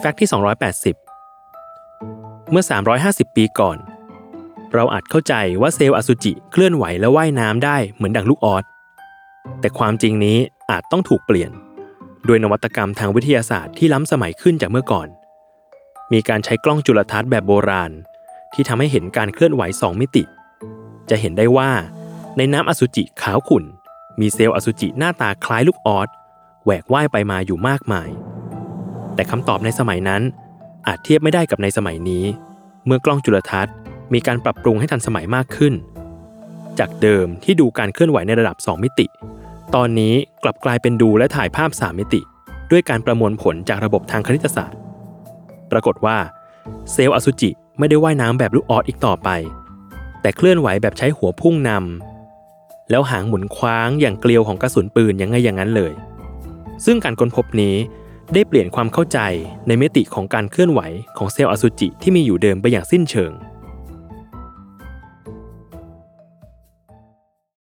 fact ที่ 280 เมื่อ 350 ปีก่อน เราอาจเข้าใจว่าเซลล์อสุจิเคลื่อนไหวและว่ายน้ำได้เหมือนดังลูกอ๊อดแต่ความจริงนี้อาจต้องถูกเปลี่ยน โดยนวัตกรรมทางวิทยาศาสตร์ที่ล้ำสมัยขึ้นจากเมื่อก่อน มีการใช้กล้องจุลทรรศน์แบบโบราณ ที่ทำให้เห็นการเคลื่อนไหว 2 มิติ จะเห็นได้ว่า ในน้ำอสุจิขาวขุ่น มีเซลล์อสุจิหน้าตาคล้ายลูกอ๊อดแหวกว่ายไปมาอยู่มากมาย แต่คำตอบในสมัยนั้น อาจเทียบไม่ได้กับในสมัยนี้ เมื่อกล้องจุลทรรศน์มีการปรับปรุงให้ทันสมัยมากขึ้น จากเดิมที่ดูการเคลื่อนไหวในระดับ 2 มิติ ตอนนี้กลับกลายเป็นดูและถ่ายภาพ 3 มิติ ด้วยการประมวลผลจากระบบทางคณิตศาสตร์ ปรากฏว่า เซลล์อสุจิไม่ได้ว่ายน้ำแบบลูกออสอีกต่อไป แต่เคลื่อนไหวแบบใช้หัวพุ่งนำแล้วหางหมุนคว้างอย่างเกลียวของกระสุนปืนยังไงอย่างนั้นเลย ซึ่งการค้นพบนี้ ได้เปลี่ยนความเข้าใจในมิติของการเคลื่อนไหวของเซลล์อสุจิที่มีอยู่เดิมไปอย่างสิ้นเชิง